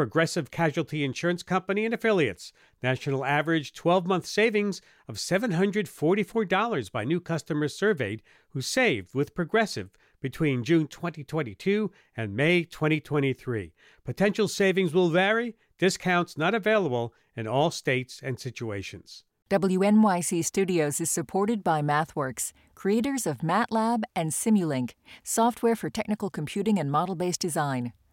Progressive Casualty Insurance Company and affiliates. National average 12 month savings of $744 by new customers surveyed who saved with Progressive between June 2022 and May 2023. Potential savings will vary, discounts not available in all states and situations. WNYC Studios is supported by MathWorks, creators of MATLAB and Simulink, software for technical computing and model based design.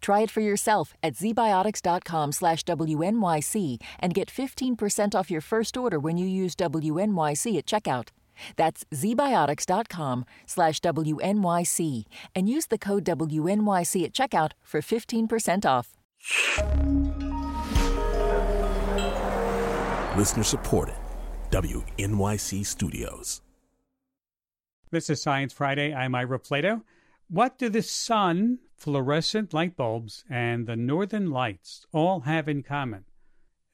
Try it for yourself at zbiotics.com slash WNYC and get 15% off your first order when you use WNYC at checkout. That's zbiotics.com slash WNYC and use the code WNYC at checkout for 15% off. Listener supported. WNYC Studios. This is Science Friday. I'm Ira Flatow. What do the sun, fluorescent light bulbs, and the northern lights all have in common?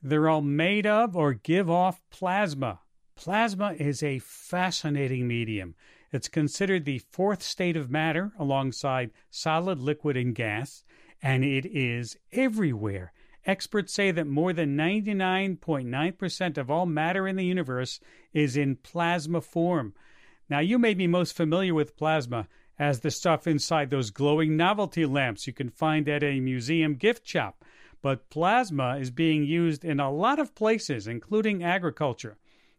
They're all made of or give off plasma. Plasma is a fascinating medium. It's considered the fourth state of matter alongside solid, liquid, and gas, and it is everywhere. Experts say that more than 99.9% of all matter in the universe is in plasma form. Now, you may be most familiar with plasma as the stuff inside those glowing novelty lamps you can find at a museum gift shop. But plasma is being used in a lot of places, including agriculture.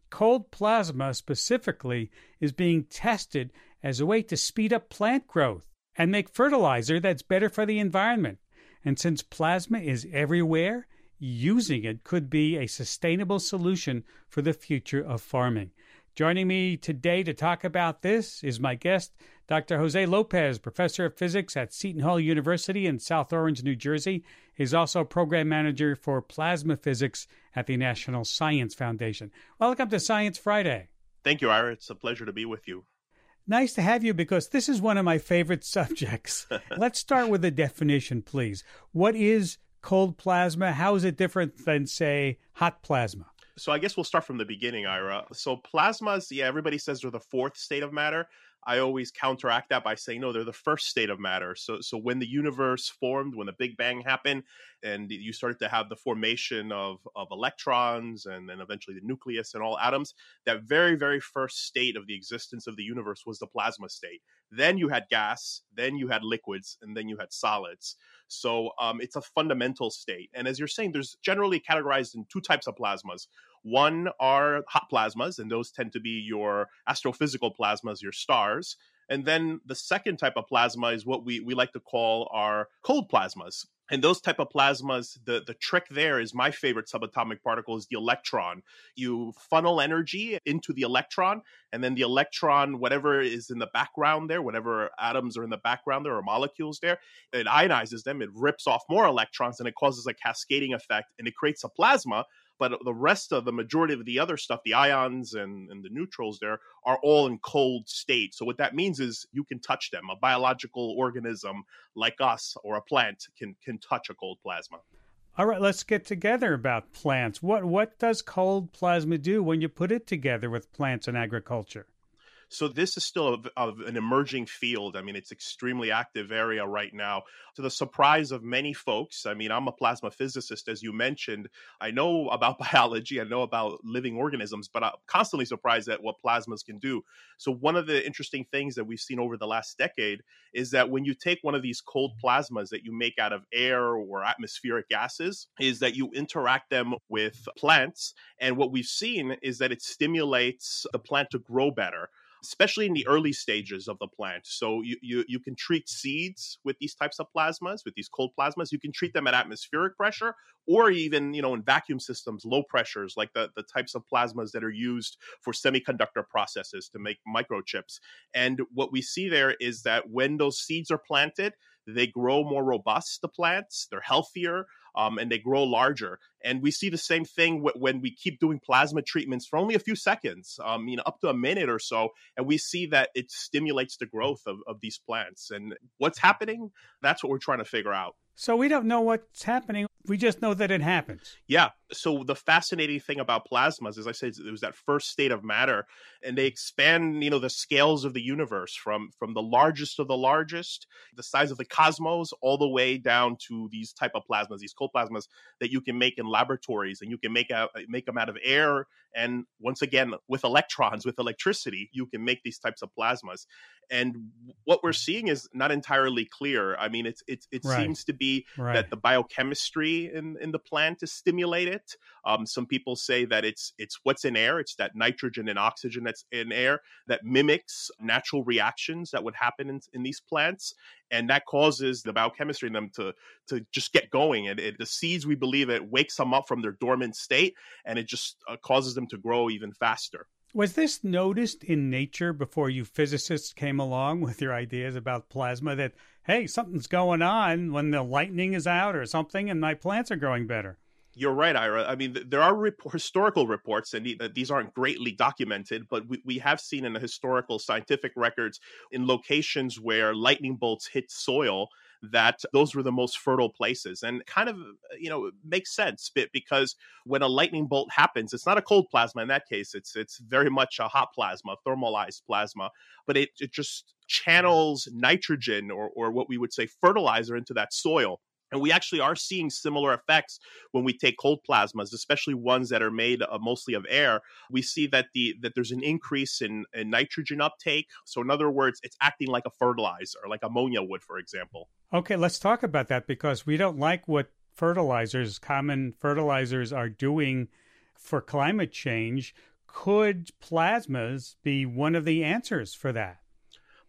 Cold plasma specifically is being tested as a way to speed up plant growth and make fertilizer that's better for the environment. And since plasma is everywhere, using it could be a sustainable solution for the future of farming. Joining me today to talk about this is my guest, Dr. Jose Lopez, professor of physics at Seton Hall University in South Orange, New Jersey. He's also program manager for plasma physics at the National Science Foundation. Welcome to Science Friday. Thank you, Ira. It's a pleasure to be with you. Nice to have you because this is one of my favorite subjects. Let's start with a definition, please. What is cold plasma? How is it different than, say, hot plasma? So I guess we'll start from the beginning, Ira. So plasmas, yeah, everybody says they're the fourth state of matter. I always counteract that by saying no, they're the first state of matter. So so when the universe formed, when the Big Bang happened, and you started to have the formation of of electrons and then eventually the nucleus and all atoms, that very very first state of the existence of the universe was the plasma state. Then you had gas, then you had liquids, and then you had solids. So um, it's a fundamental state. And as you're saying, there's generally categorized in two types of plasmas. One are hot plasmas, and those tend to be your astrophysical plasmas, your stars. And then the second type of plasma is what we, we like to call our cold plasmas and those type of plasmas the the trick there is my favorite subatomic particle is the electron you funnel energy into the electron and then the electron whatever is in the background there whatever atoms are in the background there or molecules there it ionizes them it rips off more electrons and it causes a cascading effect and it creates a plasma but the rest of the majority of the other stuff, the ions and, and the neutrals there, are all in cold state. So what that means is you can touch them. A biological organism like us or a plant can can touch a cold plasma. All right, let's get together about plants. What what does cold plasma do when you put it together with plants and agriculture? So this is still a, a, an emerging field. I mean, it's extremely active area right now. To the surprise of many folks, I mean, I'm a plasma physicist, as you mentioned. I know about biology, I know about living organisms, but I'm constantly surprised at what plasmas can do. So one of the interesting things that we've seen over the last decade is that when you take one of these cold mm-hmm. plasmas that you make out of air or atmospheric gases, is that you interact them with plants, and what we've seen is that it stimulates the plant to grow better especially in the early stages of the plant. So you, you, you can treat seeds with these types of plasmas, with these cold plasmas. You can treat them at atmospheric pressure or even, you know, in vacuum systems, low pressures, like the, the types of plasmas that are used for semiconductor processes to make microchips. And what we see there is that when those seeds are planted, they grow more robust, the plants, they're healthier, um, and they grow larger. And we see the same thing w- when we keep doing plasma treatments for only a few seconds, um, you know, up to a minute or so, and we see that it stimulates the growth of, of these plants. And what's happening? That's what we're trying to figure out. So we don't know what's happening. We just know that it happens. Yeah. So the fascinating thing about plasmas, as I said, it was that first state of matter, and they expand, you know, the scales of the universe from from the largest of the largest, the size of the cosmos, all the way down to these type of plasmas, these cold plasmas that you can make in laboratories, and you can make out make them out of air, and once again with electrons, with electricity, you can make these types of plasmas. And what we're seeing is not entirely clear. I mean, it's it's it right. seems to be right. that the biochemistry in in the plant is stimulated. Um, some people say that it's it's what's in air. It's that nitrogen and oxygen that's in air that mimics natural reactions that would happen in, in these plants, and that causes the biochemistry in them to to just get going. And it, the seeds, we believe, it wakes them up from their dormant state, and it just uh, causes them to grow even faster. Was this noticed in nature before you physicists came along with your ideas about plasma that, hey, something's going on when the lightning is out or something and my plants are growing better? You're right, Ira. I mean, there are historical reports, and these aren't greatly documented, but we, we have seen in the historical scientific records in locations where lightning bolts hit soil that those were the most fertile places and kind of uh, you know makes sense because when a lightning bolt happens it's not a cold plasma in that case it's it's very much a hot plasma thermalized plasma but it, it just channels nitrogen or, or what we would say fertilizer into that soil and we actually are seeing similar effects when we take cold plasmas, especially ones that are made uh, mostly of air. We see that the that there's an increase in, in nitrogen uptake. So in other words, it's acting like a fertilizer, like ammonia would, for example. Okay, let's talk about that because we don't like what fertilizers, common fertilizers, are doing for climate change. Could plasmas be one of the answers for that?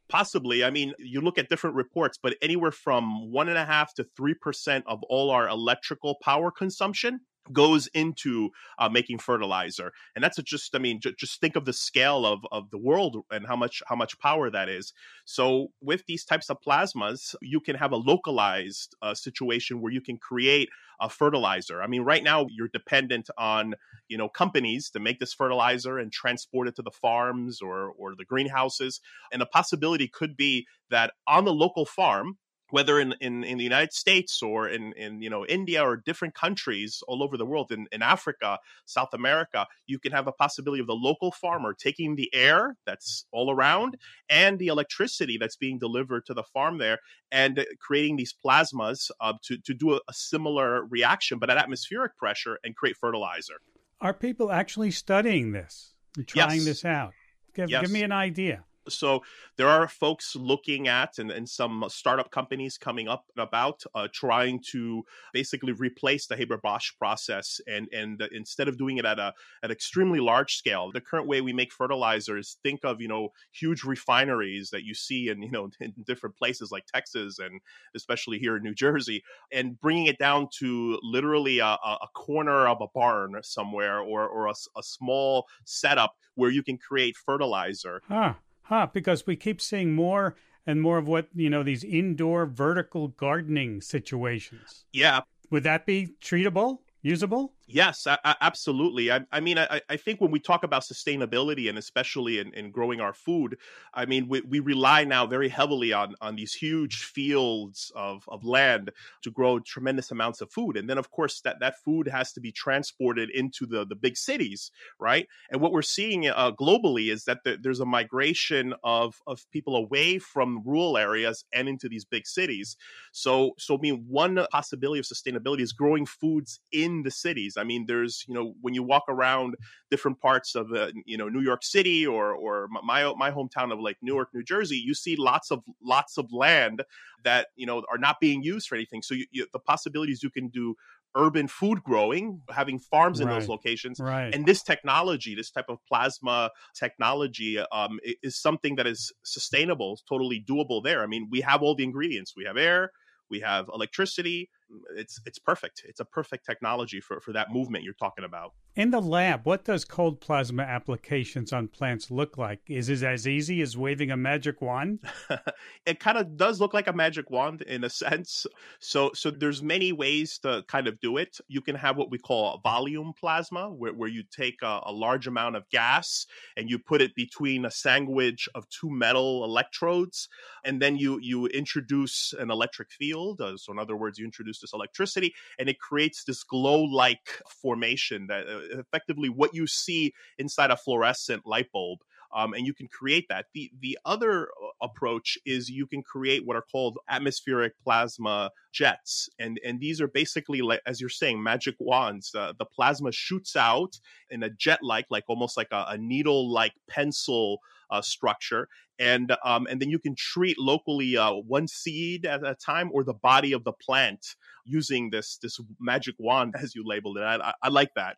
Possibly. I mean, you look at different reports, but anywhere from one and a half to three percent of all our electrical power consumption goes into uh, making fertilizer and that's just i mean j- just think of the scale of of the world and how much how much power that is. So with these types of plasmas you can have a localized uh, situation where you can create a fertilizer. I mean right now you're dependent on you know companies to make this fertilizer and transport it to the farms or or the greenhouses and the possibility could be that on the local farm whether in, in, in the United States or in, in you know India or different countries all over the world, in, in Africa, South America, you can have a possibility of the local farmer taking the air that's all around and the electricity that's being delivered to the farm there and creating these plasmas uh, to, to do a, a similar reaction, but at atmospheric pressure and create fertilizer. Are people actually studying this, trying yes. this out? Give, yes. give me an idea so there are folks looking at and, and some startup companies coming up about uh, trying to basically replace the Haber-Bosch process and and instead of doing it at a at extremely large scale the current way we make fertilizers think of you know huge refineries that you see in you know in different places like Texas and especially here in New Jersey and bringing it down to literally a, a corner of a barn somewhere or or a, a small setup where you can create fertilizer. Huh Huh, because we keep seeing more and more of what, you know, these indoor vertical gardening situations. Yeah. Would that be treatable, usable? Yes, I, I, absolutely. I, I mean, I, I, think when we talk about sustainability and especially in, in growing our food, I mean, we, we, rely now very heavily on, on these huge fields of, of land to grow tremendous amounts of food. And then, of course, that, that food has to be transported into the, the big cities, right? And what we're seeing uh, globally is that the, there's a migration of, of people away from rural areas and into these big cities. So, so I mean, one possibility of sustainability is growing foods in the cities. I mean, there's you know when you walk around different parts of the you know New York City or or my my hometown of like Newark, New Jersey, you see lots of lots of land that you know are not being used for anything. So you, you, the possibilities you can do urban food growing, having farms in right. those locations. Right. And this technology, this type of plasma technology, um, is something that is sustainable, totally doable there. I mean, we have all the ingredients. We have air, we have electricity, it's it's perfect. It's a perfect technology for for that movement you're talking about. In the lab, what does cold plasma applications on plants look like? Is it as easy as waving a magic wand? it kind of does look like a magic wand in a sense. So so there's many ways to kind of do it. You can have what we call volume plasma, where, where you take a, a large amount of gas and you put it between a sandwich of two metal electrodes, and then you you introduce an electric field. Uh, so in other words, you introduce this electricity and it creates this glow like formation that uh, effectively what you see inside a fluorescent light bulb. Um, and you can create that. The the other uh, approach is you can create what are called atmospheric plasma jets, and and these are basically like as you're saying magic wands. Uh, the plasma shoots out in a jet like, like almost like a, a needle like pencil uh, structure, and um, and then you can treat locally uh, one seed at a time or the body of the plant using this this magic wand as you labeled it. I, I, I like that.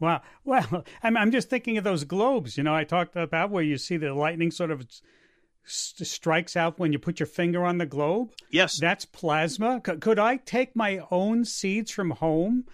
Wow. Well, I'm I'm just thinking of those globes. You know, I talked about where you see the lightning sort of strikes out when you put your finger on the globe. Yes, that's plasma. C- could I take my own seeds from home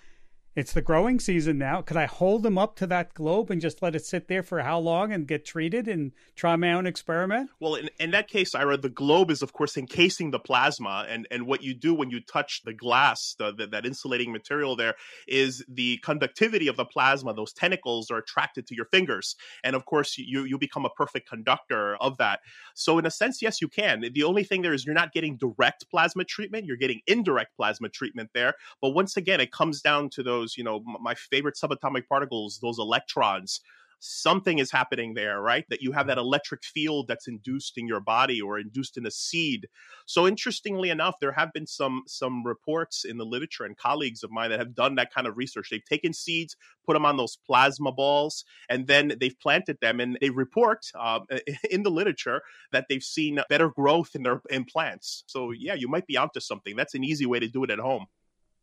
it's the growing season now. Could I hold them up to that globe and just let it sit there for how long and get treated and try my own experiment? Well, in, in that case, Ira, the globe is, of course, encasing the plasma. And, and what you do when you touch the glass, the, the, that insulating material there, is the conductivity of the plasma, those tentacles are attracted to your fingers. And of course, you, you become a perfect conductor of that. So, in a sense, yes, you can. The only thing there is you're not getting direct plasma treatment, you're getting indirect plasma treatment there. But once again, it comes down to those you know, my favorite subatomic particles, those electrons, something is happening there, right? That you have that electric field that's induced in your body or induced in a seed. So interestingly enough, there have been some some reports in the literature and colleagues of mine that have done that kind of research. They've taken seeds, put them on those plasma balls, and then they've planted them, and they report uh, in the literature that they've seen better growth in their in plants. So yeah, you might be onto something. That's an easy way to do it at home.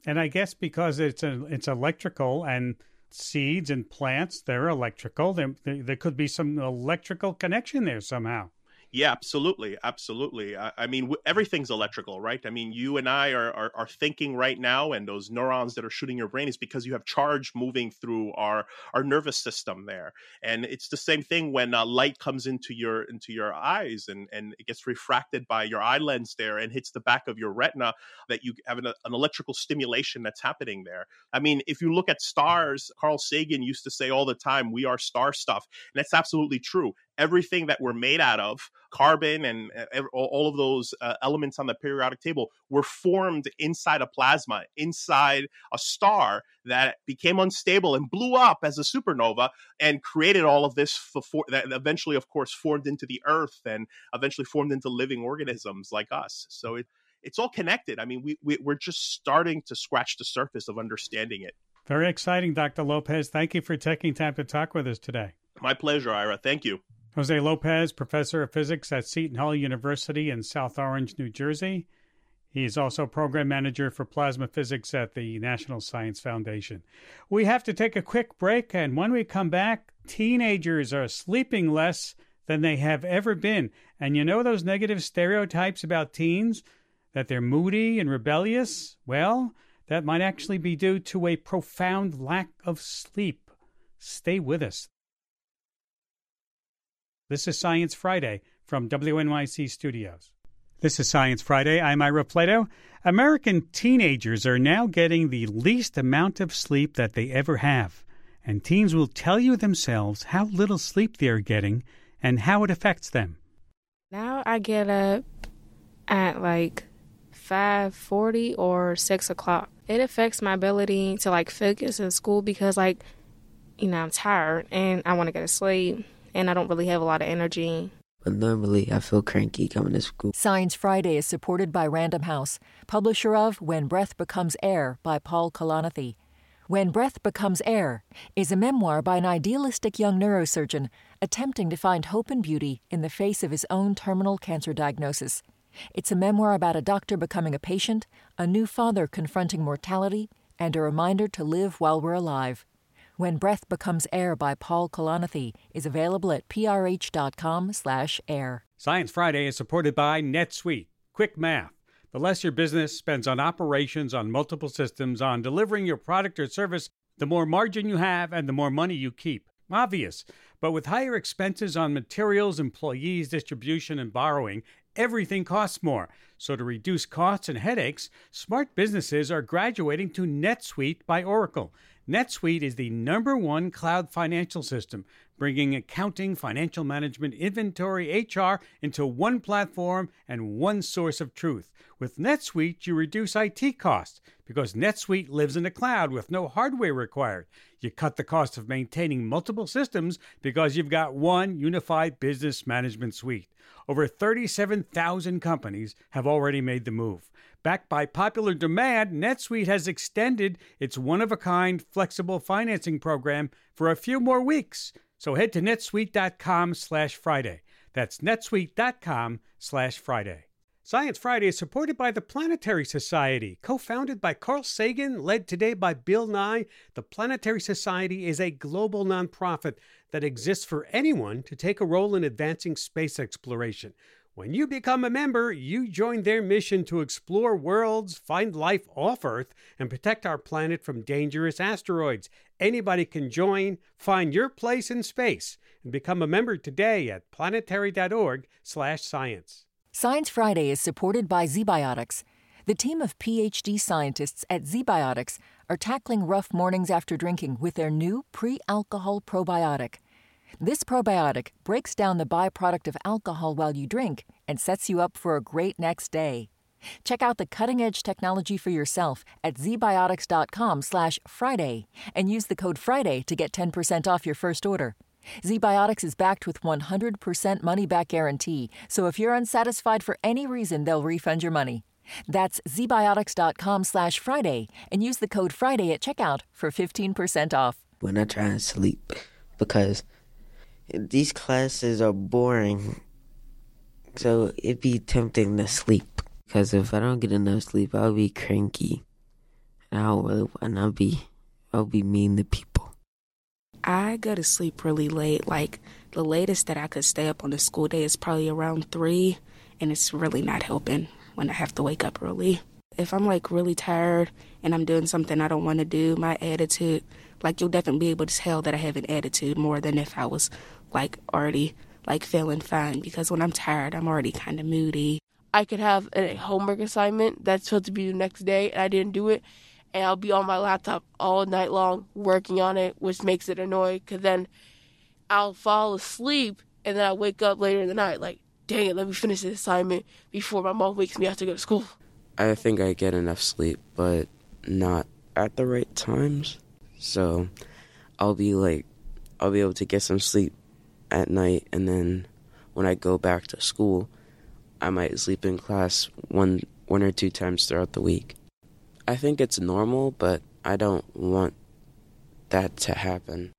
And I guess because it's a, it's electrical and seeds and plants, they're electrical. There, there could be some electrical connection there somehow. Yeah, absolutely, absolutely. I, I mean, w- everything's electrical, right? I mean, you and I are, are, are thinking right now, and those neurons that are shooting your brain is because you have charge moving through our our nervous system there, and it's the same thing when uh, light comes into your into your eyes and and it gets refracted by your eye lens there and hits the back of your retina. That you have an, an electrical stimulation that's happening there. I mean, if you look at stars, Carl Sagan used to say all the time, "We are star stuff," and that's absolutely true everything that we're made out of, carbon and uh, all of those uh, elements on the periodic table, were formed inside a plasma, inside a star that became unstable and blew up as a supernova and created all of this for, that eventually, of course, formed into the Earth and eventually formed into living organisms like us. So it, it's all connected. I mean, we, we we're just starting to scratch the surface of understanding it. Very exciting, Dr. Lopez. Thank you for taking time to talk with us today. My pleasure, Ira. Thank you. Jose Lopez, professor of physics at Seton Hall University in South Orange, New Jersey. He is also program manager for plasma physics at the National Science Foundation. We have to take a quick break, and when we come back, teenagers are sleeping less than they have ever been. And you know those negative stereotypes about teens? That they're moody and rebellious? Well, that might actually be due to a profound lack of sleep. Stay with us. This is Science Friday from WNYC Studios. This is Science Friday. I'm Ira Flatow. American teenagers are now getting the least amount of sleep that they ever have. And teens will tell you themselves how little sleep they are getting and how it affects them. Now I get up at like 5.40 or 6 o'clock. It affects my ability to like focus in school because like, you know, I'm tired and I want to go to sleep and I don't really have a lot of energy. But normally I feel cranky coming to school. Science Friday is supported by Random House, publisher of When Breath Becomes Air by Paul Kalanithi. When Breath Becomes Air is a memoir by an idealistic young neurosurgeon attempting to find hope and beauty in the face of his own terminal cancer diagnosis. It's a memoir about a doctor becoming a patient, a new father confronting mortality, and a reminder to live while we're alive. When Breath Becomes Air by Paul Kalanithi is available at prh.com slash air. Science Friday is supported by NetSuite. Quick math. The less your business spends on operations, on multiple systems, on delivering your product or service, the more margin you have and the more money you keep. Obvious. But with higher expenses on materials, employees, distribution, and borrowing, everything costs more. So to reduce costs and headaches, smart businesses are graduating to NetSuite by Oracle. NetSuite is the number one cloud financial system, bringing accounting, financial management, inventory, HR into one platform and one source of truth. With NetSuite, you reduce IT costs because NetSuite lives in the cloud with no hardware required. You cut the cost of maintaining multiple systems because you've got one unified business management suite. Over 37,000 companies have already made the move. Backed by popular demand, NetSuite has extended its one of a kind flexible financing program for a few more weeks. So head to netsuite.com slash Friday. That's netsuite.com slash Friday. Science Friday is supported by the Planetary Society. Co founded by Carl Sagan, led today by Bill Nye, the Planetary Society is a global nonprofit that exists for anyone to take a role in advancing space exploration. When you become a member, you join their mission to explore worlds, find life off Earth, and protect our planet from dangerous asteroids. Anybody can join, find your place in space, and become a member today at planetary.org/science. Science Friday is supported by ZBiotics. The team of PhD scientists at ZBiotics are tackling rough mornings after drinking with their new pre-alcohol probiotic. This probiotic breaks down the byproduct of alcohol while you drink and sets you up for a great next day. Check out the cutting-edge technology for yourself at zbiotics.com/friday and use the code FRIDAY to get 10% off your first order. ZBiotics is backed with 100% money-back guarantee, so if you're unsatisfied for any reason, they'll refund your money. That's zbiotics.com/friday and use the code FRIDAY at checkout for 15% off. When I try and sleep because these classes are boring. So it'd be tempting to sleep. Because if I don't get enough sleep, I'll be cranky. And I'll really, and I'll be, I'll be mean to people. I go to sleep really late. Like the latest that I could stay up on a school day is probably around three, and it's really not helping when I have to wake up early. If I'm like really tired and I'm doing something I don't want to do, my attitude, like you'll definitely be able to tell that I have an attitude more than if I was like already like feeling fine because when I'm tired, I'm already kind of moody. I could have a homework assignment that's supposed to be the next day and I didn't do it, and I'll be on my laptop all night long working on it, which makes it annoying because then I'll fall asleep and then I wake up later in the night like, dang it, let me finish this assignment before my mom wakes me up to go to school. I think I get enough sleep, but not at the right times. So I'll be like, I'll be able to get some sleep at night, and then when I go back to school, I might sleep in class one one or two times throughout the week. I think it's normal, but I don't want that to happen.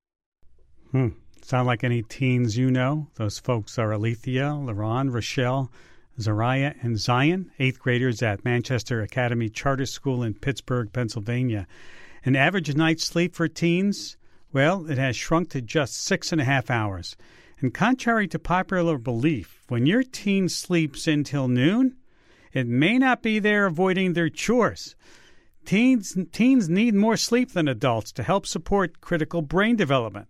Hmm. Sound like any teens you know? Those folks are Alethea, LaRon, Rochelle, Zariah, and Zion, eighth graders at Manchester Academy Charter School in Pittsburgh, Pennsylvania. An average night's sleep for teens, well, it has shrunk to just six and a half hours. And contrary to popular belief, when your teen sleeps until noon, it may not be they're avoiding their chores. Teens, teens need more sleep than adults to help support critical brain development.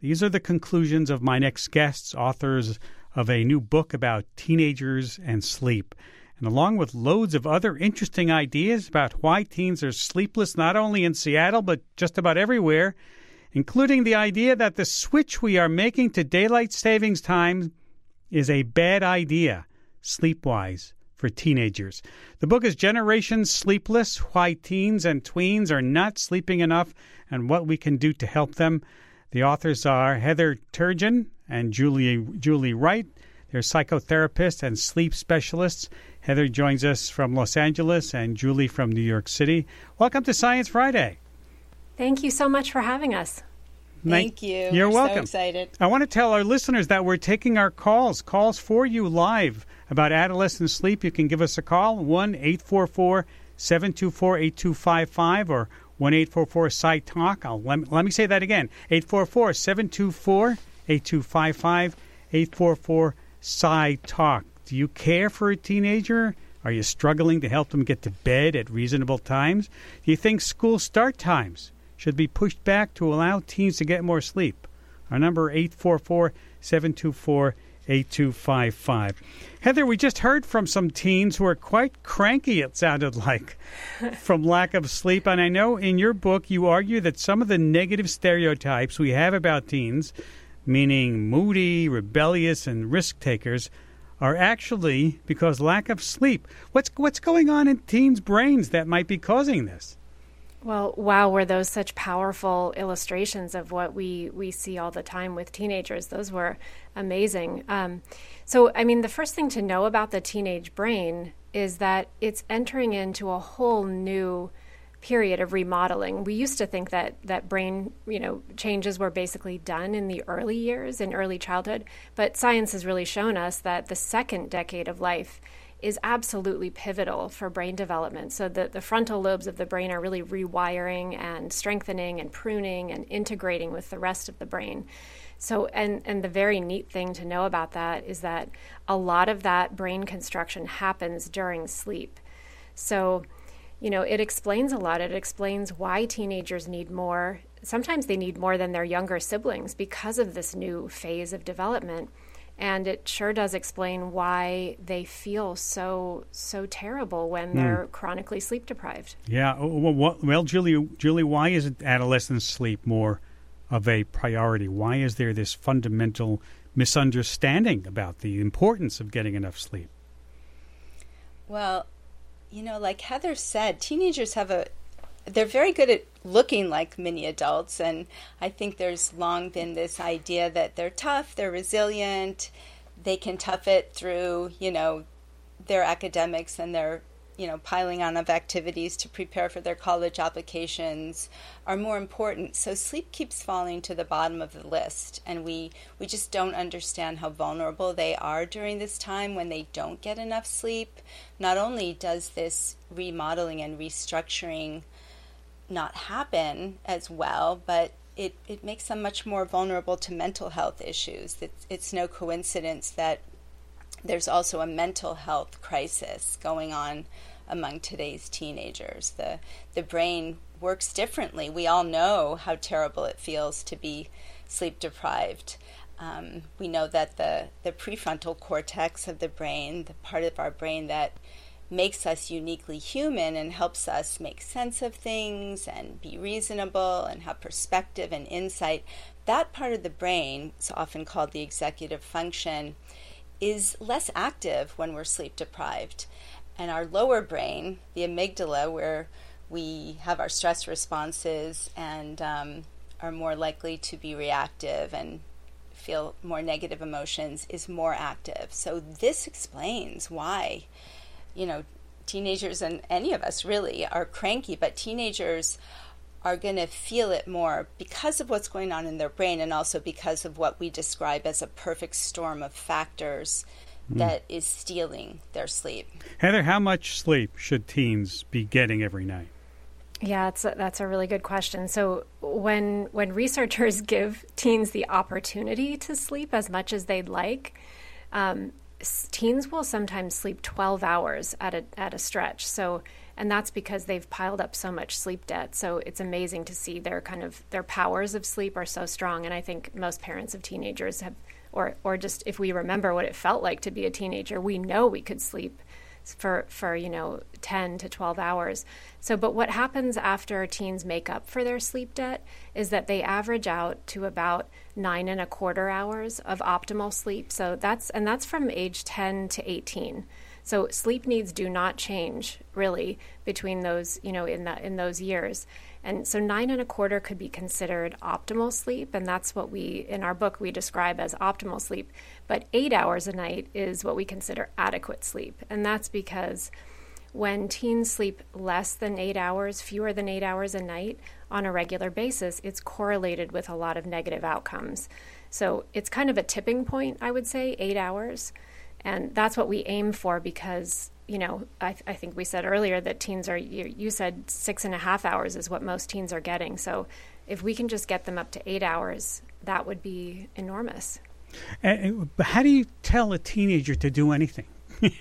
These are the conclusions of my next guests, authors of a new book about teenagers and sleep. And along with loads of other interesting ideas about why teens are sleepless not only in Seattle but just about everywhere, including the idea that the switch we are making to daylight savings time is a bad idea, sleepwise, for teenagers. The book is Generation Sleepless Why Teens and Tweens Are Not Sleeping Enough and What We Can Do to Help Them. The authors are Heather Turgeon and Julie, Julie Wright. They're psychotherapists and sleep specialists. Heather joins us from Los Angeles and Julie from New York City. Welcome to Science Friday. Thank you so much for having us. Thank you. You're We're welcome. So excited. I want to tell our listeners that we're taking our calls, calls for you live about adolescent sleep. You can give us a call, 1 844 724 8255 or 1 844 Sci Talk. Let, let me say that again 844 724 8255 844 Sci Talk. Do you care for a teenager? Are you struggling to help them get to bed at reasonable times? Do you think school start times should be pushed back to allow teens to get more sleep? Our number 844 724 8255. Heather, we just heard from some teens who are quite cranky, it sounded like, from lack of sleep. And I know in your book you argue that some of the negative stereotypes we have about teens, meaning moody, rebellious, and risk takers, are actually because lack of sleep. What's what's going on in teens' brains that might be causing this? Well, wow, were those such powerful illustrations of what we, we see all the time with teenagers? Those were amazing. Um, so, I mean, the first thing to know about the teenage brain is that it's entering into a whole new period of remodeling. We used to think that that brain, you know, changes were basically done in the early years in early childhood, but science has really shown us that the second decade of life is absolutely pivotal for brain development. So the, the frontal lobes of the brain are really rewiring and strengthening and pruning and integrating with the rest of the brain. So and and the very neat thing to know about that is that a lot of that brain construction happens during sleep. So you know, it explains a lot. It explains why teenagers need more. Sometimes they need more than their younger siblings because of this new phase of development and it sure does explain why they feel so so terrible when hmm. they're chronically sleep deprived. Yeah. Oh, oh, Well, what- well, Julie, Julie, why isn't adolescent sleep more of a priority? Why is there this fundamental misunderstanding about the importance of getting enough sleep? Well, you know, like Heather said, teenagers have a they're very good at looking like mini adults and I think there's long been this idea that they're tough, they're resilient, they can tough it through, you know, their academics and their you know piling on of activities to prepare for their college applications are more important. So sleep keeps falling to the bottom of the list and we we just don't understand how vulnerable they are during this time when they don't get enough sleep. Not only does this remodeling and restructuring not happen as well but it, it makes them much more vulnerable to mental health issues. It's, it's no coincidence that there's also a mental health crisis going on among today's teenagers. The the brain works differently. We all know how terrible it feels to be sleep deprived. Um, we know that the, the prefrontal cortex of the brain, the part of our brain that makes us uniquely human and helps us make sense of things and be reasonable and have perspective and insight, that part of the brain, it's often called the executive function, is less active when we're sleep deprived. And our lower brain, the amygdala, where we have our stress responses and um, are more likely to be reactive and feel more negative emotions, is more active. So this explains why, you know, teenagers and any of us really are cranky, but teenagers are going to feel it more because of what's going on in their brain and also because of what we describe as a perfect storm of factors that is stealing their sleep. Heather, how much sleep should teens be getting every night? Yeah, that's a, that's a really good question. So when when researchers give teens the opportunity to sleep as much as they'd like, um, s- teens will sometimes sleep 12 hours at a at a stretch. So and that's because they've piled up so much sleep debt. So it's amazing to see their kind of their powers of sleep are so strong. And I think most parents of teenagers have, or or just if we remember what it felt like to be a teenager, we know we could sleep for for you know 10 to 12 hours so but what happens after teens make up for their sleep debt is that they average out to about nine and a quarter hours of optimal sleep so that's and that's from age 10 to 18 so sleep needs do not change really between those you know in the in those years and so nine and a quarter could be considered optimal sleep, and that's what we, in our book, we describe as optimal sleep. But eight hours a night is what we consider adequate sleep. And that's because when teens sleep less than eight hours, fewer than eight hours a night on a regular basis, it's correlated with a lot of negative outcomes. So it's kind of a tipping point, I would say, eight hours. And that's what we aim for because you know, I, I, think we said earlier that teens are, you, you, said six and a half hours is what most teens are getting. So if we can just get them up to eight hours, that would be enormous. But how do you tell a teenager to do anything? it's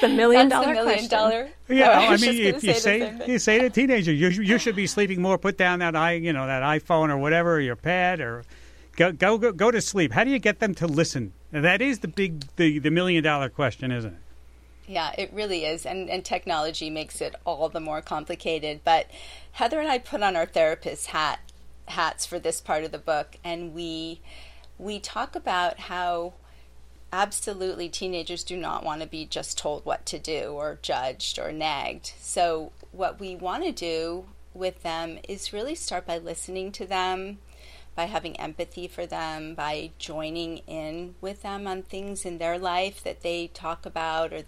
the million That's dollar the million question. dollar. Yeah, I I mean, if gonna you say say the same thing. you say to a teenager, you you should be sleeping more. Put down that i you know that iPhone or whatever, or your pad, or go go go, go to sleep. How do you get them to listen? That is the big the, the million dollar question, isn't it? Yeah, it really is. And, and technology makes it all the more complicated. But Heather and I put on our therapist hat hats for this part of the book and we we talk about how absolutely teenagers do not want to be just told what to do or judged or nagged. So what we want to do with them is really start by listening to them, by having empathy for them, by joining in with them on things in their life that they talk about or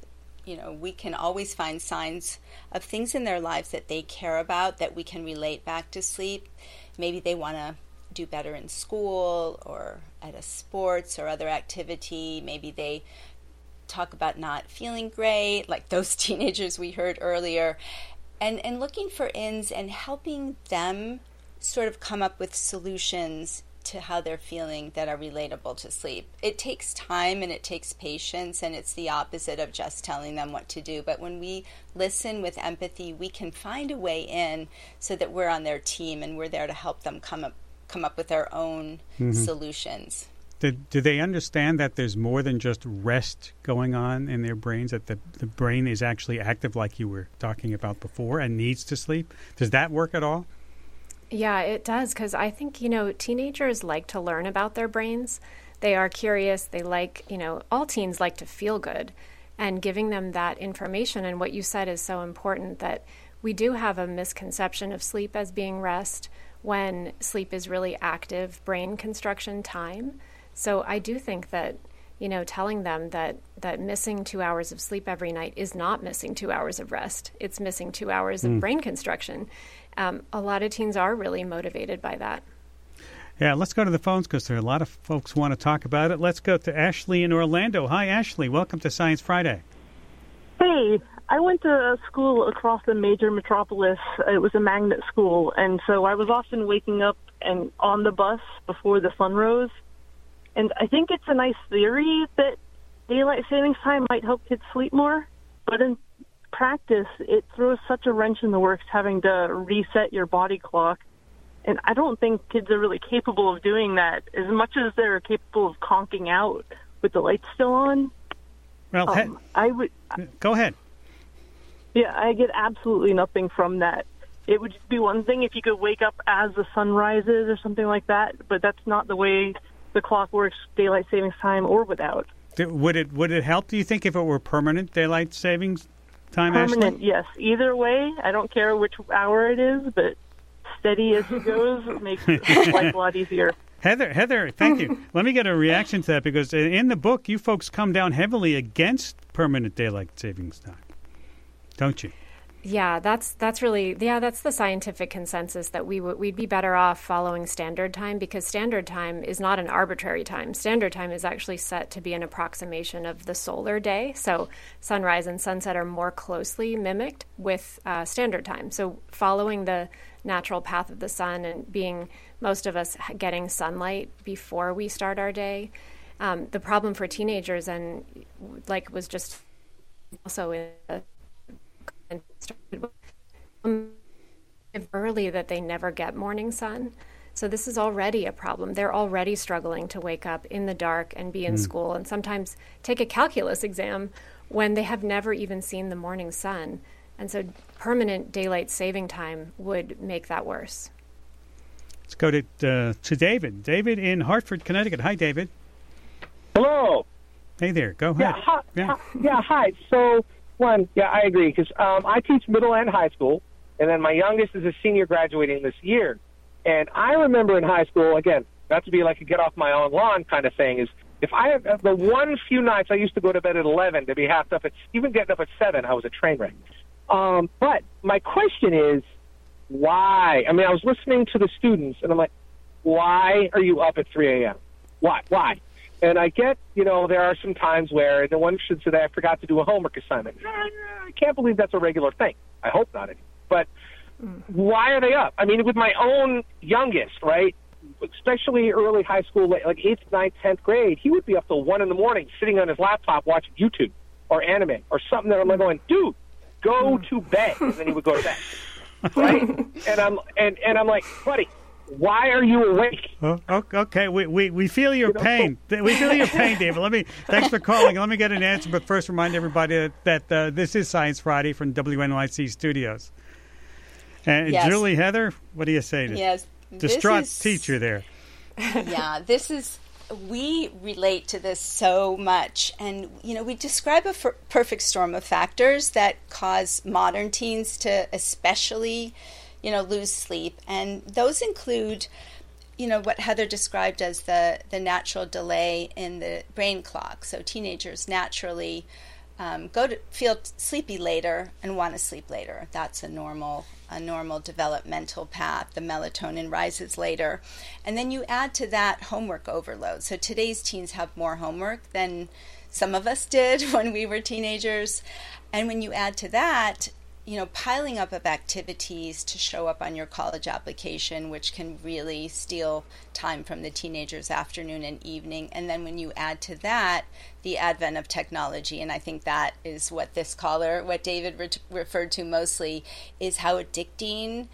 you know, we can always find signs of things in their lives that they care about that we can relate back to sleep. Maybe they want to do better in school or at a sports or other activity. Maybe they talk about not feeling great, like those teenagers we heard earlier. And and looking for ins and helping them sort of come up with solutions to how they're feeling that are relatable to sleep. It takes time and it takes patience, and it's the opposite of just telling them what to do. But when we listen with empathy, we can find a way in so that we're on their team and we're there to help them come up come up with their own Mhm. solutions. Do, do they understand that there's more than just rest going on in their brains? That the the brain is actually active, like you were talking about before, and needs to sleep. Does that work at all? Yeah, it does because I think, you know, teenagers like to learn about their brains. They are curious. They like, you know, all teens like to feel good. And giving them that information and what you said is so important that we do have a misconception of sleep as being rest when sleep is really active brain construction time. So I do think that you know telling them that that missing 2 hours of sleep every night is not missing 2 hours of rest. It's missing 2 hours of Mm. brain construction. Um, a lot of teens are really motivated by that. Yeah, let's go to the phones because there are a lot of folks want to talk about it. Let's go to Ashley in Orlando. Hi, Ashley. Welcome to Science Friday. Hey, I went to a school across the major metropolis. It was a magnet school, and so I was often waking up and on the bus before the sun rose. And I think it's a nice theory that daylight savings time might help kids sleep more, but in practice, it throws such a wrench in the works having to reset your body clock. And I don't think kids are really capable of doing that as much as they're capable of conking out with the lights still on. Well, he- Um, I would. go ahead. Yeah, I get absolutely nothing from that. It would just be one thing if you could wake up as the sun rises or something like that, but that's not the way the clock works, daylight savings time or without. Would it would it help? Do you think if it were permanent daylight savings time, Permanent, Ashley? yes. Either way, I don't care which hour it is, but steady as it goes makes life a lot easier. Heather, Heather, thank you. Let me get a reaction to that because in- in the book, you folks come down heavily against permanent daylight savings time, don't you? Yeah, that's that's really yeah, that's the scientific consensus that we would we'd be better off following standard time because standard time is not an arbitrary time. Standard time is actually set to be an approximation of the solar day. So sunrise and sunset are more closely mimicked with uh, standard time. So following the natural path of the sun and being most of us getting sunlight before we start our day. Um, the problem for teenagers and like was just also in the and started with- um, early that they never get morning sun. So this is already a problem. They're already struggling to wake up in the dark and be in Hmm. school and sometimes take a calculus exam when they have never even seen the morning sun. And so permanent daylight saving time would make that worse. Let's go to uh, to David. David in Hartford, Connecticut. Hi, David. Hello. Hey there. Go Yeah, ahead. hi, Yeah. hi- yeah, hi. So, one, yeah, I agree because um, I teach middle and high school, and then my youngest is a senior graduating this year. And I remember in high school, again, not to be like a get off my own lawn kind of thing, is if I have the one few nights I used to go to bed at eleven to be half up at even getting up at seven, I was a train wreck. Um, but my question is, why? I mean, I was listening to the students, and I'm like, why are you up at 3 a.m.? Why? Why? And I get, you know, there are some times where the one should say, I forgot to do a homework assignment. I can't believe that's a regular thing. I hope not. But why are they up? I mean, with my own youngest, right? Especially early high school, like like eighth, ninth, tenth grade, he would be up till one in the morning, sitting on his laptop watching YouTube or anime or something. That I'm like going, dude, go hmm. to bed, and then he would go to bed, right? and I'm and and I'm like, buddy, why are you awake? Oh, okay, we, we, we feel your pain. Th- We feel your pain, David. Let me thanks for calling. Let me get an answer, but first remind everybody that, that uh, this is Science Friday from WNYC Studios. And Yes. Julie Heather, what do you say to Yes, this distraught is- teacher there? yeah, this is we relate to this so much and you know we describe a f- perfect storm of factors that cause modern teens to especially you know lose sleep and those include you know what Heather described as the the natural delay in the brain clock so teenagers naturally um, go to feel sleepy later and want to sleep later. That's a normal a normal developmental path. The melatonin rises later, and then you add to that homework overload. So today's teens have more homework than some of us did when we were teenagers, and when you add to that you know, piling up of activities to show up on your college application, which can really steal time from the teenager's afternoon and evening. And then when you add to that the advent of technology, and I think that is what this caller, what David re- referred to mostly, is how addicting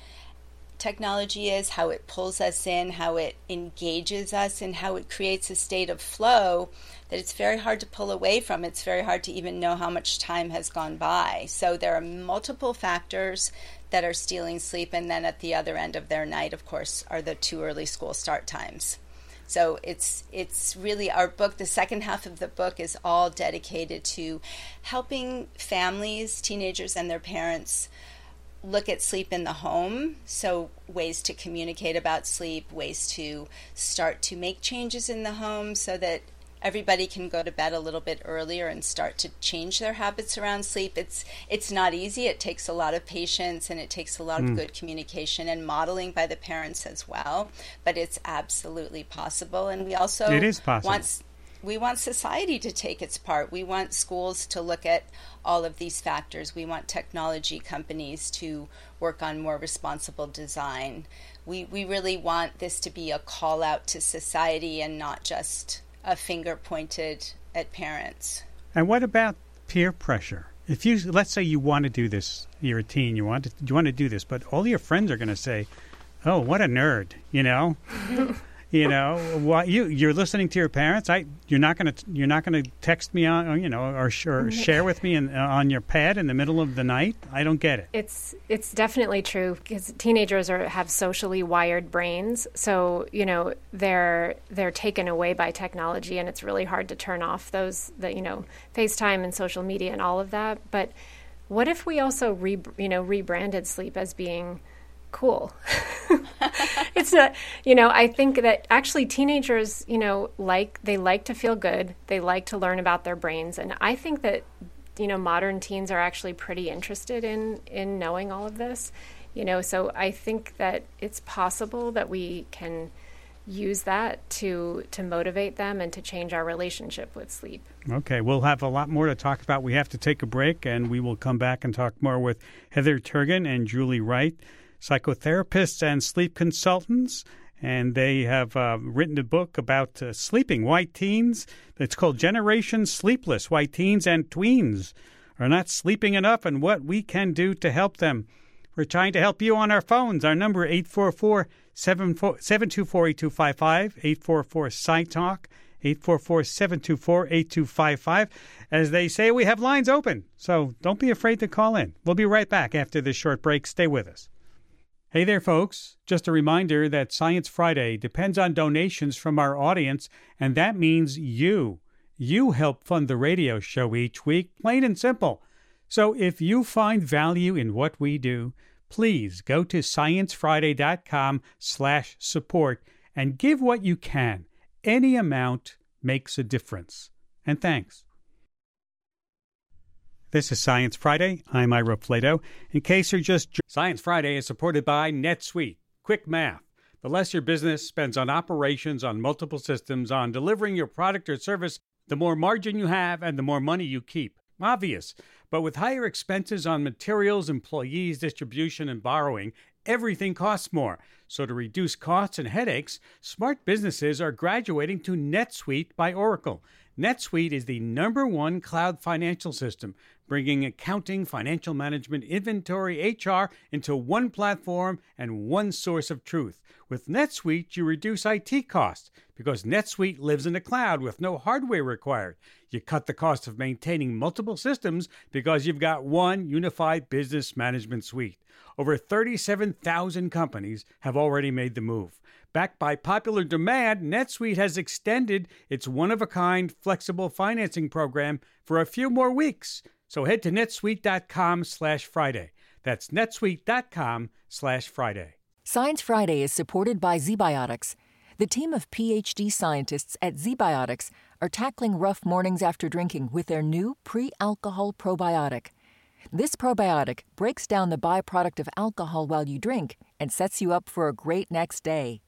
technology is, how it pulls us in, how it engages us, and how it creates a state of flow that it's very hard to pull away from. It's very hard to even know how much time has gone by. So there are multiple factors that are stealing sleep, and then at the other end of their night, of course, are the too early school start times. So it's it's really our book. The second half of the book is all dedicated to helping families, teenagers, and their parents look at sleep in the home. So ways to communicate about sleep, ways to start to make changes in the home, so that everybody can go to bed a little bit earlier and start to change their habits around sleep. It's it's not easy. It takes a lot of patience and it takes a lot of Mm. good communication and modeling by the parents as well. But it's absolutely possible. And we also It is possible. want we want society to take its part. We want schools to look at all of these factors. We want technology companies to work on more responsible design. We we really want this to be a call out to society and not just a finger pointed at parents. And what about peer pressure? If you let's say you want to do this, you're a teen, you want to you want to do this, but all your friends are going to say, "Oh, what a nerd," you know. you know, what you you're listening to your parents. I you're not going to you're not going to text me on, you know, or, or share with me in, on your pad in the middle of the night. I don't get it. It's it's definitely true because teenagers are have socially wired brains, so you know they're they're taken away by technology, and it's really hard to turn off those the you know FaceTime and social media and all of that. But what if we also re you know rebranded sleep as being cool? it's not you know i think that actually teenagers you know like they like to feel good. They like to learn about their brains. And i think that you know modern teens are actually pretty interested in in knowing all of this you know. So i think that it's possible that we can use that to to motivate them and to change our relationship with sleep. Okay, we'll have a lot more to talk about. We have to take a break, and we will come back and talk more with Heather Turgeon and Julie Wright, psychotherapists and sleep consultants. And they have uh, written a book about uh, sleeping. White teens, it's called Generation Sleepless. Why teens and tweens are not sleeping enough and what we can do to help them. We're trying to help you on our phones. Our number 844 724 8255 844 SciTalk 844 724 8255. As they say, we have lines open, so don't be afraid to call in. We'll be right back after this short break. Stay with us. Hey there, folks. Just a reminder that Science Friday depends on donations from our audience, and that means you. You help fund the radio show each week, plain and simple. So if you find value in what we do, please go to sciencefriday.com slash support and give what you can. Any amount makes a difference. And thanks. This is Science Friday. I'm Ira Flatow. In case you're just Science Friday is supported by NetSuite. Quick math. The less your business spends on operations, on multiple systems, on delivering your product or service, the more margin you have and the more money you keep. Obvious. But with higher expenses on materials, employees, distribution, and borrowing, everything costs more. So to reduce costs and headaches, smart businesses are graduating to NetSuite by Oracle. NetSuite is the number one cloud financial system, bringing accounting, financial management, inventory, HR into one platform and one source of truth. With NetSuite, you reduce IT costs because NetSuite lives in the cloud with no hardware required. You cut the cost of maintaining multiple systems because you've got one unified business management suite. Over 37,000 companies have already made the move. Backed by popular demand, NetSuite has extended its one of a kind flexible financing program for a few more weeks. So head to netsuite.com slash Friday. That's netsuite.com slash Friday. Science Friday is supported by ZBiotics. The team of PhD scientists at ZBiotics are tackling rough mornings after drinking with their new pre alcohol probiotic. This probiotic breaks down the byproduct of alcohol while you drink and sets you up for a great next day.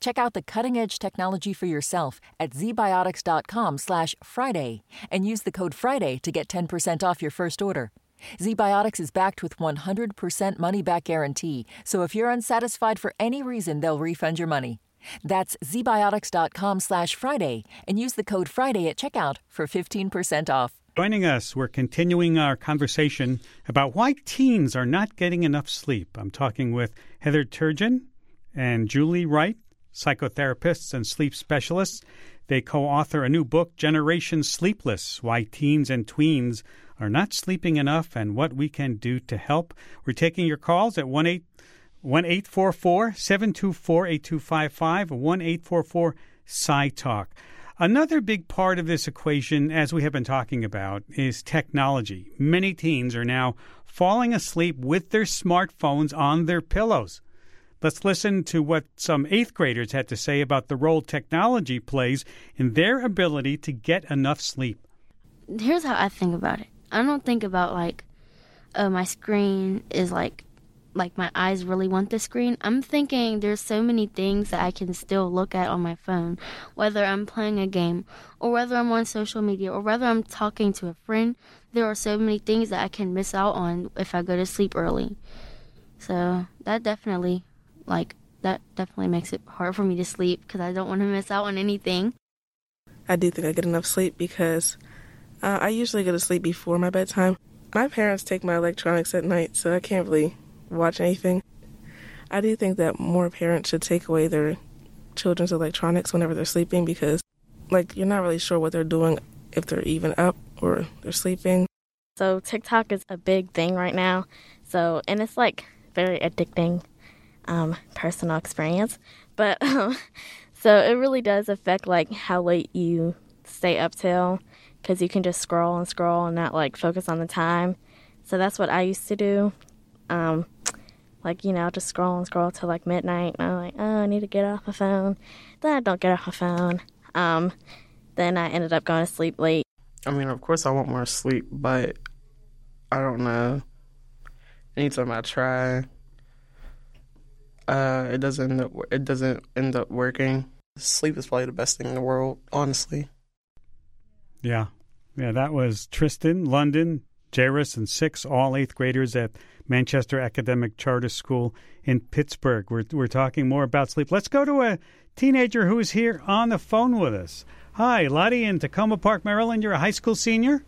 Check out the cutting-edge technology for yourself at zbiotics.com slash Friday and use the code Friday to get 10% off your first order. ZBiotics is backed with 100% money-back guarantee, so if you're unsatisfied for any reason, they'll refund your money. That's zbiotics.com slash Friday and use the code Friday at checkout for 15% off. Joining us, we're continuing our conversation about why teens are not getting enough sleep. I'm talking with Heather Turgeon and Julie Wright, psychotherapists and sleep specialists. They co author a new book, Generation Sleepless Why Teens and Tweens Are Not Sleeping Enough and What We Can Do to Help. We're taking your calls at 1 844 724 8255 1 844 Sci Talk. Another big part of this equation, as we have been talking about, is technology. Many teens are now falling asleep with their smartphones on their pillows. Let's listen to what some eighth graders had to say about the role technology plays in their ability to get enough sleep. Here's how I think about it I don't think about like, oh, my screen is like like my eyes really want the screen. I'm thinking there's so many things that I can still look at on my phone, whether I'm playing a game or whether I'm on social media or whether I'm talking to a friend. There are so many things that I can miss out on if I go to sleep early. So that definitely, like, that definitely makes it hard for me to sleep because I don't want to miss out on anything. I do think I get enough sleep because uh, I usually go to sleep before my bedtime. My parents take my electronics at night, so I can't really watch anything. I do think that more parents should take away their children's electronics whenever they're sleeping because, like, you're not really sure what they're doing if they're even up or they're sleeping. So, TikTok is a big thing right now. So, and it's like very addicting um, personal experience. But, um, so it really does affect like how late you stay up till because you can just scroll and scroll and not like focus on the time. So that's what I used to do. Um, like you know just scroll and scroll till like midnight and i'm like oh i need to get off my phone then i don't get off my phone um, then i ended up going to sleep late i mean of course i want more sleep but i don't know anytime i try uh, it doesn't end up, it doesn't end up working sleep is probably the best thing in the world honestly yeah yeah that was tristan london jairus and six all eighth graders at Manchester Academic Charter School in Pittsburgh. We're, we're talking more about sleep. Let's go to a teenager who's here on the phone with us. Hi, Lottie in Takoma Park, Maryland. You're a high school senior?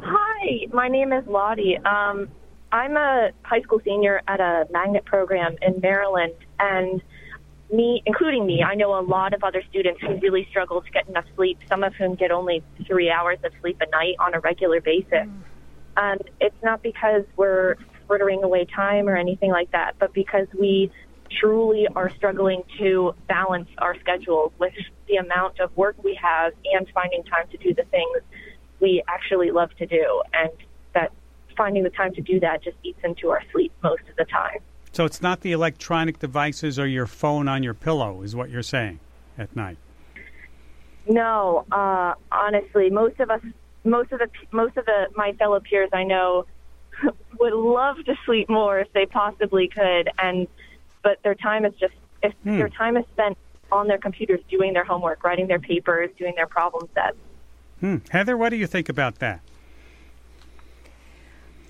Hi, my name is Lottie. Um, I'm a high school senior at a magnet program in Maryland, and me, including me, I know a lot of other students who really struggle to get enough sleep. Some of whom get only three hours of sleep a night on a regular basis. And it's not because we're frittering away time or anything like that, but because we truly are struggling to balance our schedules with the amount of work we have and finding time to do the things we actually love to do. And finding the time to do that just eats into our sleep most of the time. So it's not the electronic devices or your phone on your pillow, is what you're saying at night. No, uh, honestly, most of us, most of the, most of the my fellow peers I know would love to sleep more if they possibly could, and but their time is just if hmm. their time is spent on their computers doing their homework, writing their papers, doing their problem sets. Hmm. Heather, what do you think about that?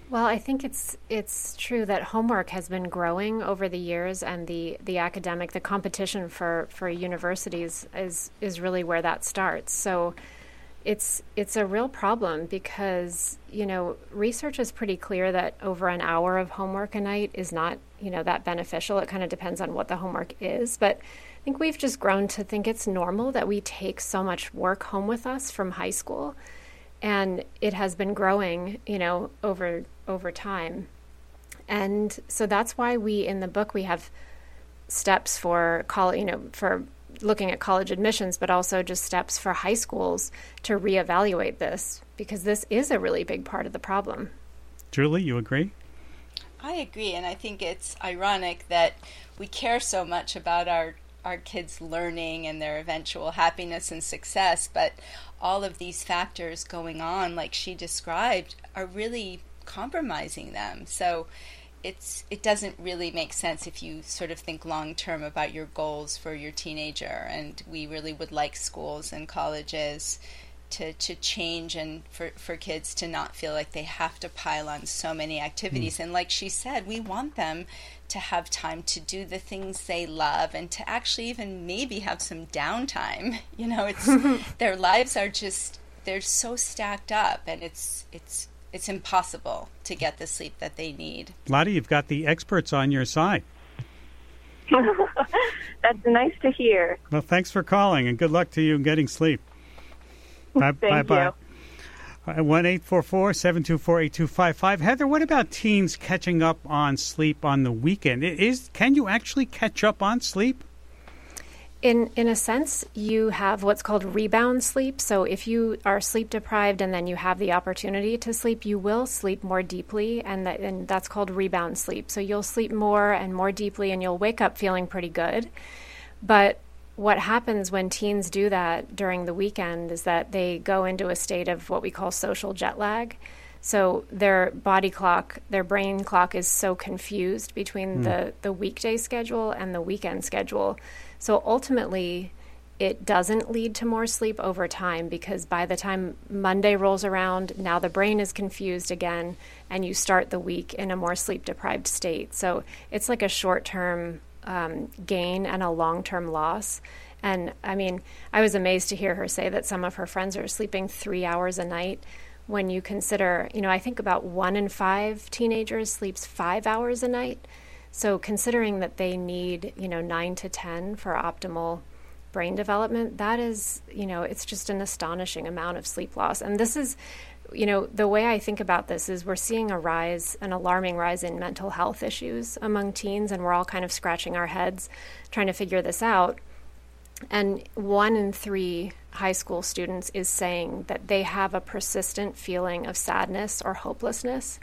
Well, I think it's it's true that homework has been growing over the years, and the, the academic the competition for, for universities is is really where that starts. So it's it's a real problem because you know research is pretty clear that over an hour of homework a night is not you know that beneficial. It kind of depends on what the homework is, but I think we've just grown to think it's normal that we take so much work home with us from high school, and it has been growing you know over over time, and so that's why we in the book we have steps for call you know for looking at college admissions, but also just steps for high schools to reevaluate this because this is a really big part of the problem. Julie, you agree? I agree, and I think it's ironic that we care so much about our our kids learning and their eventual happiness and success, but all of these factors going on, like she described, are really compromising them. So it's it doesn't really make sense if you sort of think long term about your goals for your teenager and we really would like schools and colleges to, to change and for, for kids to not feel like they have to pile on so many activities. Mm. And like she said, we want them to have time to do the things they love and to actually even maybe have some downtime. You know, it's their lives are just they're so stacked up and it's it's it's impossible to get the sleep that they need. Lottie, you've got the experts on your side. That's nice to hear. Well, thanks for calling, and good luck to you in getting sleep. Bye bye. One eight four four seven two four eight two five five. Heather, what about teens catching up on sleep on the weekend? Is can you actually catch up on sleep? In in a sense, you have what's called rebound sleep. So if you are sleep deprived and then you have the opportunity to sleep, you will sleep more deeply, and that and that's called rebound sleep. So you'll sleep more and more deeply, and you'll wake up feeling pretty good. But what happens when teens do that during the weekend is that they go into a state of what we call social jet lag. So their body clock, their brain clock is so confused between mm. the, the weekday schedule and the weekend schedule so ultimately, it doesn't lead to more sleep over time because by the time Monday rolls around, now the brain is confused again, and you start the week in a more sleep deprived state. So it's like a short term um, gain and a long term loss. And I mean, I was amazed to hear her say that some of her friends are sleeping three hours a night. When you consider, you know, I think about one in five teenagers sleeps five hours a night. So considering that they need, you know, 9 to 10 for optimal brain development, that is, you know, it's just an astonishing amount of sleep loss. And this is you know, the way I think about this is we're seeing a rise, an alarming rise in mental health issues among teens, and we're all kind of scratching our heads trying to figure this out. And one in three high school students is saying that they have a persistent feeling of sadness or hopelessness.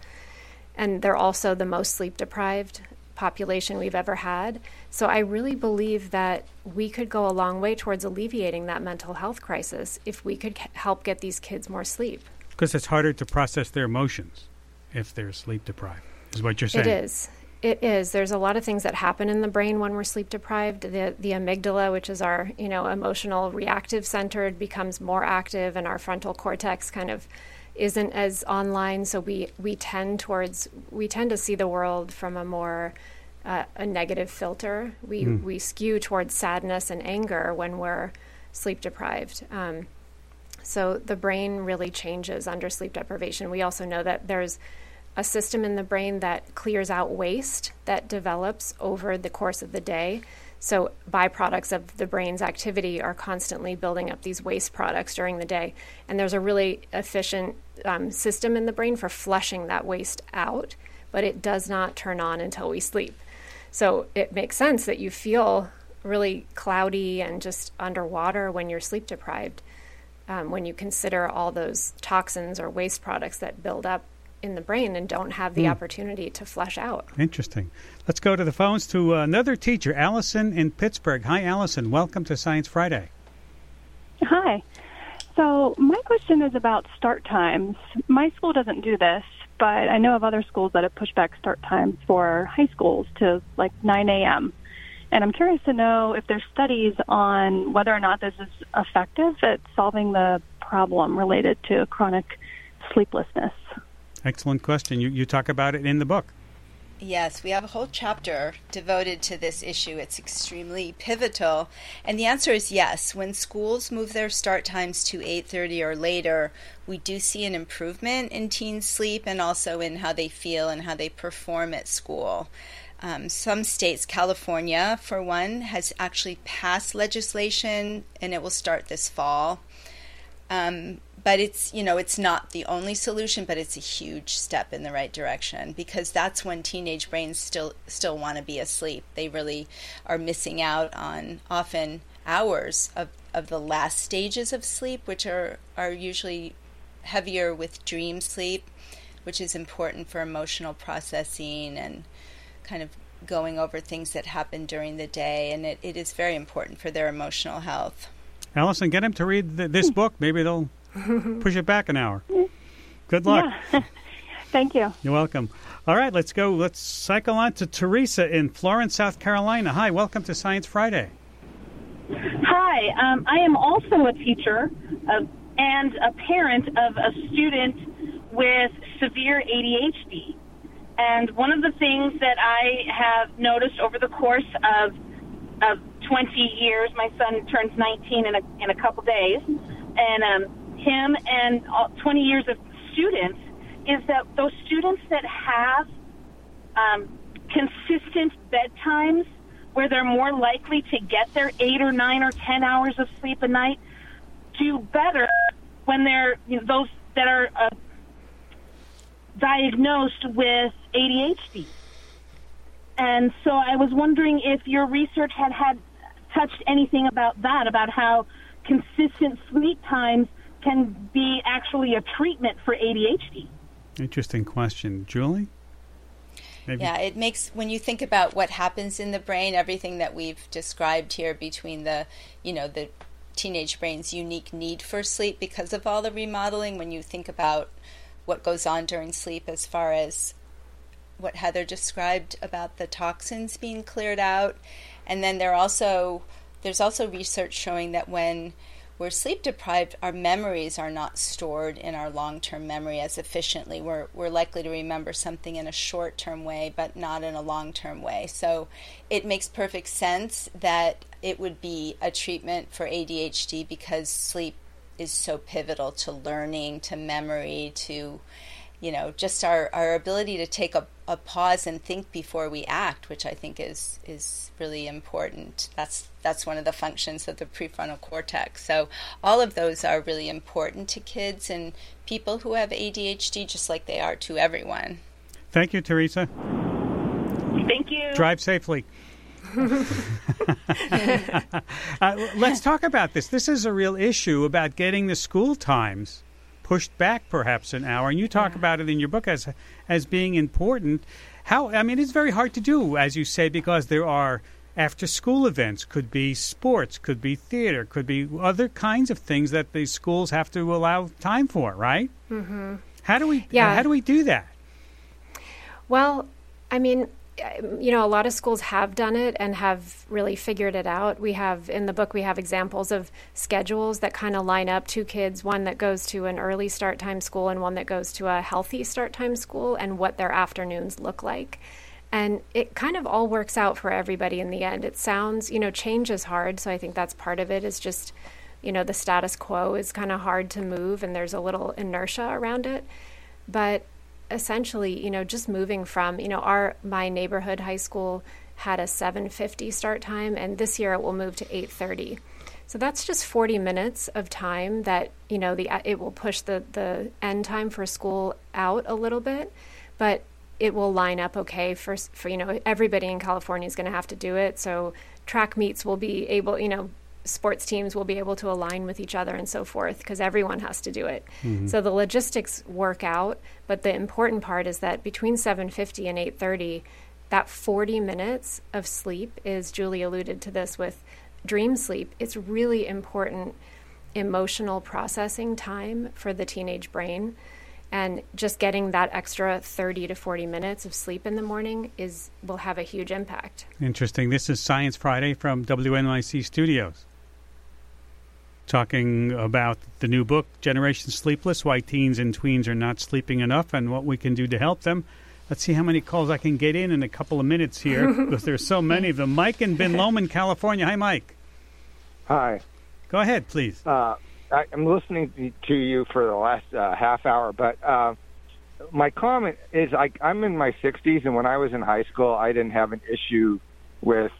And they're also the most sleep deprived population we've ever had. So I really believe that we could go a long way towards alleviating that mental health crisis if we could help get these kids more sleep. Because it's harder to process their emotions if they're sleep deprived, is what you're saying. It is. It is. There's a lot of things that happen in the brain when we're sleep deprived. The the amygdala, which is our you know emotional reactive center, becomes more active, and our frontal cortex kind of isn't as online. So we we tend towards we tend to see the world from a more uh, a negative filter. We mm. we skew towards sadness and anger when we're sleep deprived. Um, so the brain really changes under sleep deprivation. We also know that there's a system in the brain that clears out waste that develops over the course of the day. So, byproducts of the brain's activity are constantly building up these waste products during the day. And there's a really efficient um, system in the brain for flushing that waste out, but it does not turn on until we sleep. So, it makes sense that you feel really cloudy and just underwater when you're sleep deprived. Um, when you consider all those toxins or waste products that build up in the brain and don't have the Mm. opportunity to flush out. Interesting. Let's go to the phones to uh, another teacher, Allison in Pittsburgh. Hi, Allison. Welcome to Science Friday. Hi. So, my question is about start times. My school doesn't do this, but I know of other schools that have pushed back start times for high schools to like 9 a.m. And I'm curious to know if there's studies on whether or not this is effective at solving the problem related to chronic sleeplessness. Excellent question. You, you talk about it in the book. Yes, we have a whole chapter devoted to this issue. It's extremely pivotal, and the answer is yes. When schools move their start times to 8:30 or later, we do see an improvement in teen sleep and also in how they feel and how they perform at school. Um, some states, California for one, has actually passed legislation, and it will start this fall. Um, but it's you know it's not the only solution, but it's a huge step in the right direction because that's when teenage brains still still want to be asleep. They really are missing out on often hours of, of the last stages of sleep, which are are usually heavier with dream sleep, which is important for emotional processing and kind of going over things that happen during the day, and it, it is very important for their emotional health. Allison, get him to read th- this book. Maybe they'll push it back an hour. Good luck. Yeah. Thank you. You're welcome. All right, let's go. Let's cycle on to Teresa in Florence, South Carolina. Hi, welcome to Science Friday. Hi, um, I am also a teacher of, and a parent of a student with severe ADHD. And one of the things that I have noticed over the course of of 20 years, my son turns 19 in a in a couple days, and um, him and all, 20 years of students is that those students that have um, consistent bedtimes where they're more likely to get their eight or nine or ten hours of sleep a night do better when they're you know, those that are uh, diagnosed with ADHD. And so I was wondering if your research had had touched anything about that, about how consistent sleep times can be actually a treatment for ADHD. Interesting question. Julie? Maybe. Yeah, it makes when you think about what happens in the brain, everything that we've described here between the, you know, the teenage brain's unique need for sleep because of all the remodeling. When you think about what goes on during sleep, as far as what Heather described about the toxins being cleared out, and then there also there's also research showing that when we're sleep deprived, our memories are not stored in our long term memory as efficiently. We're, we're likely to remember something in a short term way, but not in a long term way. So it makes perfect sense that it would be a treatment for ADHD because sleep is so pivotal to learning, to memory, to you know, just our, our ability to take a, a pause and think before we act, which I think is is really important. That's that's one of the functions of the prefrontal cortex. So all of those are really important to kids and people who have ADHD, just like they are to everyone. Thank you, Teresa. Thank you. Drive safely. uh, let's talk about this. This is a real issue about getting the school times pushed back perhaps an hour and you talk about it in your book as as being important how i mean it's very hard to do as you say because there are after school events could be sports could be theater could be other kinds of things that the schools have to allow time for right Mm-hmm. how do we Yeah. how do we do that Well, I mean, you know, a lot of schools have done it and have really figured it out. We have in the book we have examples of schedules that kind of line up two kids, one that goes to an early start time school and one that goes to a healthy start time school and what their afternoons look like. And it kind of all works out for everybody in the end. It sounds, you know, change is hard, so I think that's part of it is just you know, the status quo is kind of hard to move and there's a little inertia around it. But essentially, you know, just moving from, you know, our my neighborhood high school had a 7:50 start time and this year it will move to 8:30. So that's just 40 minutes of time that, you know, the it will push the the end time for school out a little bit, but it will line up okay for for you know, everybody in California is going to have to do it. So track meets will be able, you know, sports teams will be able to align with each other and so forth because everyone has to do it. Mm-hmm. So the logistics work out, but the important part is that between 7:50 and 8:30, that 40 minutes of sleep is Julie alluded to this with dream sleep. It's really important emotional processing time for the teenage brain and just getting that extra 30 to 40 minutes of sleep in the morning is will have a huge impact. Interesting. This is Science Friday from WNYC Studios talking about the new book, Generation Sleepless Why Teens and Tweens Are Not Sleeping Enough, and what we can do to help them. Let's see how many calls I can get in in a couple of minutes here because there's so many of them. Mike in Ben Lomond, California. Hi, Mike. Hi. Go ahead, please. Uh, I, am listening to you for the last uh, half hour, but uh, my comment is I, I'm in my 60s, and when I was in high school, I didn't have an issue with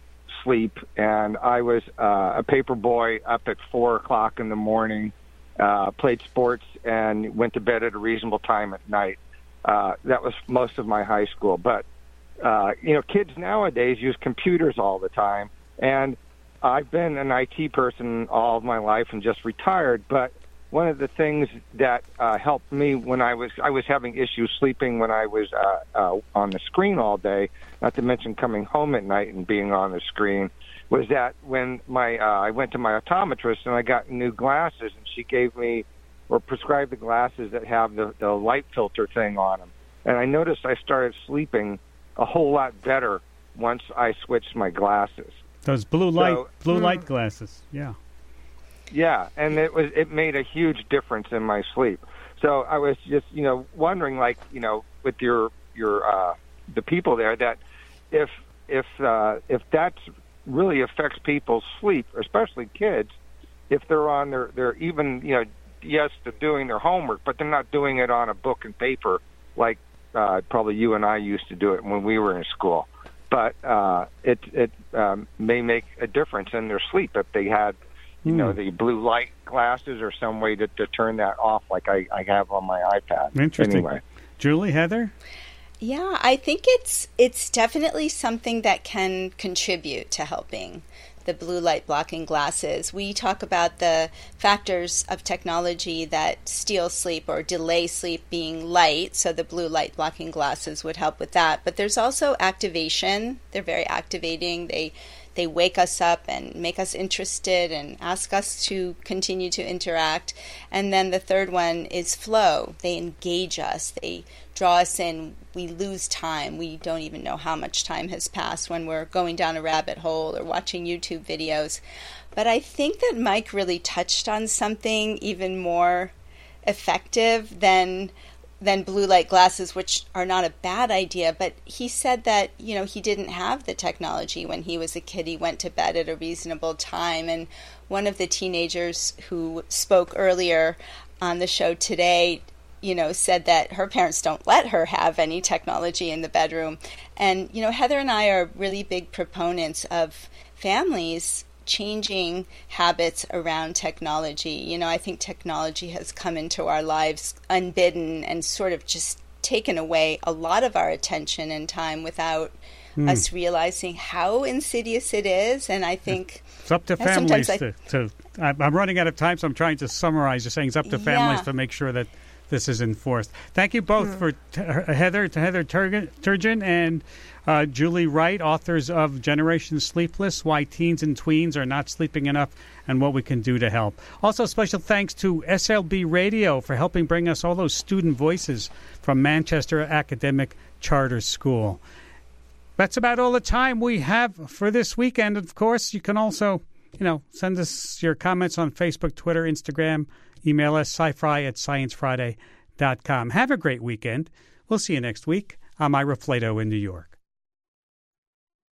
sleep, and I was uh, a paper boy up at four o'clock in the morning, uh, played sports, and went to bed at a reasonable time at night. Uh, that was most of my high school. But uh, you know, kids nowadays use computers all the time, and I've been an IT person all of my life and just retired. But one of the things that uh, helped me when I was I was having issues sleeping when I was uh, uh, on the screen all day, not to mention coming home at night and being on the screen, was that when my uh, I went to my optometrist and I got new glasses and she gave me or prescribed the glasses that have the, the light filter thing on them, and I noticed I started sleeping a whole lot better once I switched my glasses. Those blue light so, blue hmm. light glasses, yeah. Yeah, and it was it made a huge difference in my sleep. So I was just you know wondering like you know with your your uh, the people there that if if uh, if that really affects people's sleep, especially kids, if they're on their they're even you know yes they're doing their homework, but they're not doing it on a book and paper like uh, probably you and I used to do it when we were in school. But uh, it it um, may make a difference in their sleep if they had you know, hmm. the blue light glasses or some way to, to turn that off like I, I have on my iPad. Interesting. Anyway. Julie, Heather? Yeah, I think it's it's definitely something that can contribute to helping the blue light blocking glasses. We talk about the factors of technology that steal sleep or delay sleep being light, so the blue light blocking glasses would help with that. But there's also activation. They're very activating. They they wake us up and make us interested and ask us to continue to interact. And then the third one is flow. They engage us, they draw us in. We lose time. We don't even know how much time has passed when we're going down a rabbit hole or watching YouTube videos. But I think that Mike really touched on something even more effective than than blue light glasses, which are not a bad idea. But he said that, you know, he didn't have the technology when he was a kid. He went to bed at a reasonable time. And one of the teenagers who spoke earlier on the show today, you know, said that her parents don't let her have any technology in the bedroom. And, you know, Heather and I are really big proponents of families changing habits around technology. You know, I think technology has come into our lives unbidden and sort of just taken away a lot of our attention and time without mm. us realizing how insidious it is. And I think it's up to families I, to, to. I'm running out of time, so I'm trying to summarize. You're saying it's up to families yeah. to make sure that this is enforced. Thank you both mm. for t- Heather to Heather Turgeon and uh, Julie Wright, authors of Generation Sleepless: Why Teens and Tweens Are Not Sleeping Enough and What We Can Do to Help. Also, special thanks to SLB Radio for helping bring us all those student voices from Manchester Academic Charter School. That's about all the time we have for this weekend. Of course, you can also, you know, send us your comments on Facebook, Twitter, Instagram, email us sci-fi at sciencefriday.com. Have a great weekend. We'll see you next week. I'm Ira Flatow in New York.